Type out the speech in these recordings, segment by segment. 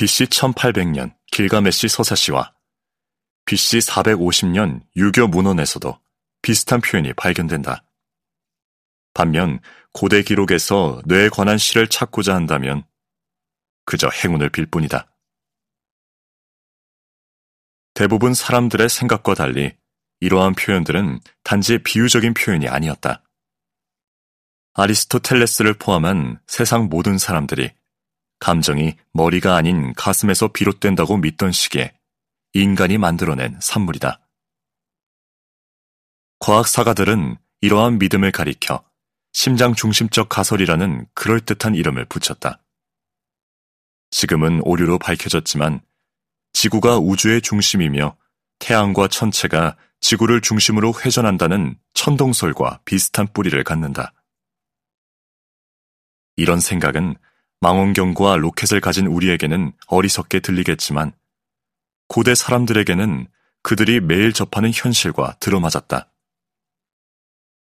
BC 1800년 길가메시 서사시와 BC 450년 유교 문헌에서도 비슷한 표현이 발견된다. 반면 고대 기록에서 뇌에 관한 시를 찾고자 한다면 그저 행운을 빌 뿐이다. 대부분 사람들의 생각과 달리 이러한 표현들은 단지 비유적인 표현이 아니었다. 아리스토텔레스를 포함한 세상 모든 사람들이 감정이 머리가 아닌 가슴에서 비롯된다고 믿던 시기에 인간이 만들어낸 산물이다. 과학사가들은 이러한 믿음을 가리켜 심장 중심적 가설이라는 그럴듯한 이름을 붙였다. 지금은 오류로 밝혀졌지만 지구가 우주의 중심이며 태양과 천체가 지구를 중심으로 회전한다는 천동설과 비슷한 뿌리를 갖는다. 이런 생각은 망원경과 로켓을 가진 우리에게는 어리석게 들리겠지만 고대 사람들에게는 그들이 매일 접하는 현실과 들어맞았다.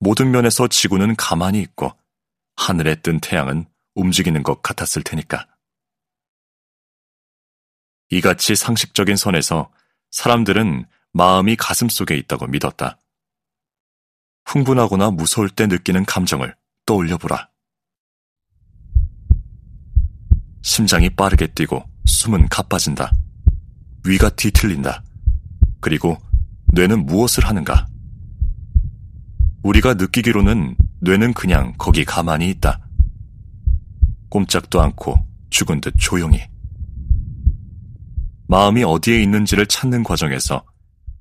모든 면에서 지구는 가만히 있고 하늘에 뜬 태양은 움직이는 것 같았을 테니까. 이같이 상식적인 선에서 사람들은 마음이 가슴 속에 있다고 믿었다. 흥분하거나 무서울 때 느끼는 감정을 떠올려 보라. 심장이 빠르게 뛰고 숨은 가빠진다. 위가 뒤틀린다. 그리고 뇌는 무엇을 하는가? 우리가 느끼기로는 뇌는 그냥 거기 가만히 있다. 꼼짝도 않고 죽은 듯 조용히. 마음이 어디에 있는지를 찾는 과정에서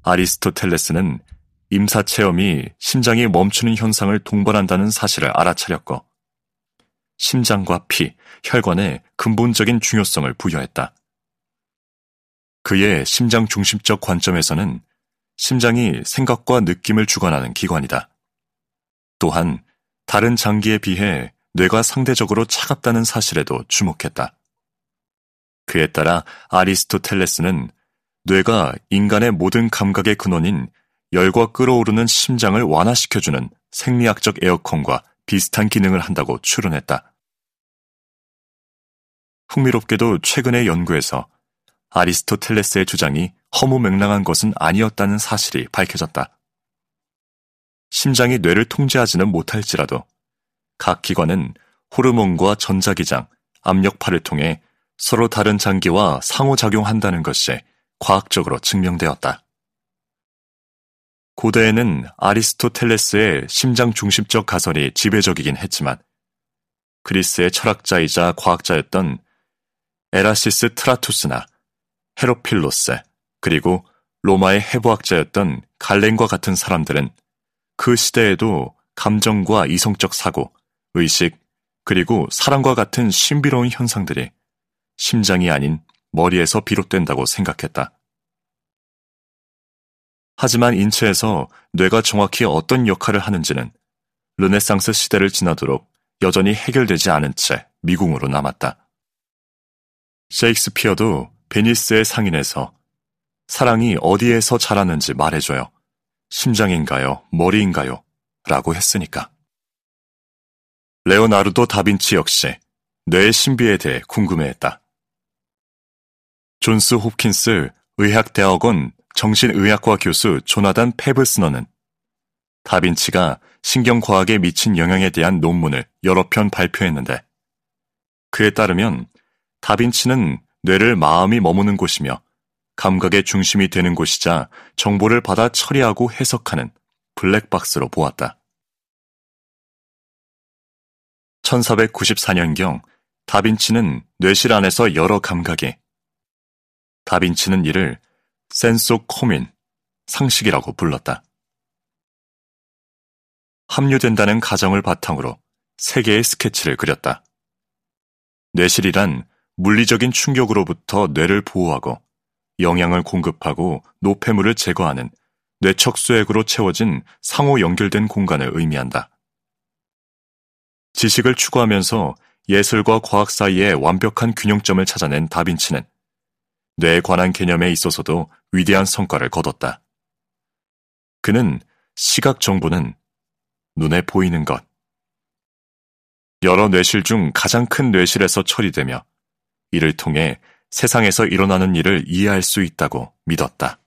아리스토텔레스는 임사 체험이 심장이 멈추는 현상을 동반한다는 사실을 알아차렸고 심장과 피, 혈관에 근본적인 중요성을 부여했다. 그의 심장 중심적 관점에서는 심장이 생각과 느낌을 주관하는 기관이다. 또한 다른 장기에 비해 뇌가 상대적으로 차갑다는 사실에도 주목했다. 그에 따라 아리스토텔레스는 뇌가 인간의 모든 감각의 근원인 열과 끓어오르는 심장을 완화시켜주는 생리학적 에어컨과 비슷한 기능을 한다고 추론했다. 흥미롭게도 최근의 연구에서 아리스토텔레스의 주장이 허무맹랑한 것은 아니었다는 사실이 밝혀졌다. 심장이 뇌를 통제하지는 못할지라도 각 기관은 호르몬과 전자기장, 압력파를 통해 서로 다른 장기와 상호작용한다는 것이 과학적으로 증명되었다. 고대에는 아리스토텔레스의 심장 중심적 가설이 지배적이긴 했지만 그리스의 철학자이자 과학자였던 에라시스트라투스나 헤로필로스 그리고 로마의 해부학자였던 갈렌과 같은 사람들은 그 시대에도 감정과 이성적 사고, 의식, 그리고 사랑과 같은 신비로운 현상들이 심장이 아닌 머리에서 비롯된다고 생각했다. 하지만 인체에서 뇌가 정확히 어떤 역할을 하는지는 르네상스 시대를 지나도록 여전히 해결되지 않은 채 미궁으로 남았다. 셰익스피어도 베니스의 상인에서 사랑이 어디에서 자라는지 말해줘요. 심장인가요? 머리인가요? 라고 했으니까. 레오나르도 다빈치 역시 뇌의 신비에 대해 궁금해했다. 존스 홉킨스 의학대학원 정신의학과 교수 조나단 페브스너는 다빈치가 신경과학에 미친 영향에 대한 논문을 여러 편 발표했는데 그에 따르면 다빈치는 뇌를 마음이 머무는 곳이며 감각의 중심이 되는 곳이자 정보를 받아 처리하고 해석하는 블랙박스로 보았다. 1494년경 다빈치는 뇌실 안에서 여러 감각이 다빈치는 이를 센소 코민, 상식이라고 불렀다. 합류된다는 가정을 바탕으로 세 개의 스케치를 그렸다. 뇌실이란 물리적인 충격으로부터 뇌를 보호하고 영양을 공급하고 노폐물을 제거하는 뇌척수액으로 채워진 상호 연결된 공간을 의미한다. 지식을 추구하면서 예술과 과학 사이의 완벽한 균형점을 찾아낸 다빈치는 뇌에 관한 개념에 있어서도 위대한 성과를 거뒀다. 그는 시각 정보는 눈에 보이는 것, 여러 뇌실 중 가장 큰 뇌실에서 처리되며 이를 통해 세상에서 일어나는 일을 이해할 수 있다고 믿었다.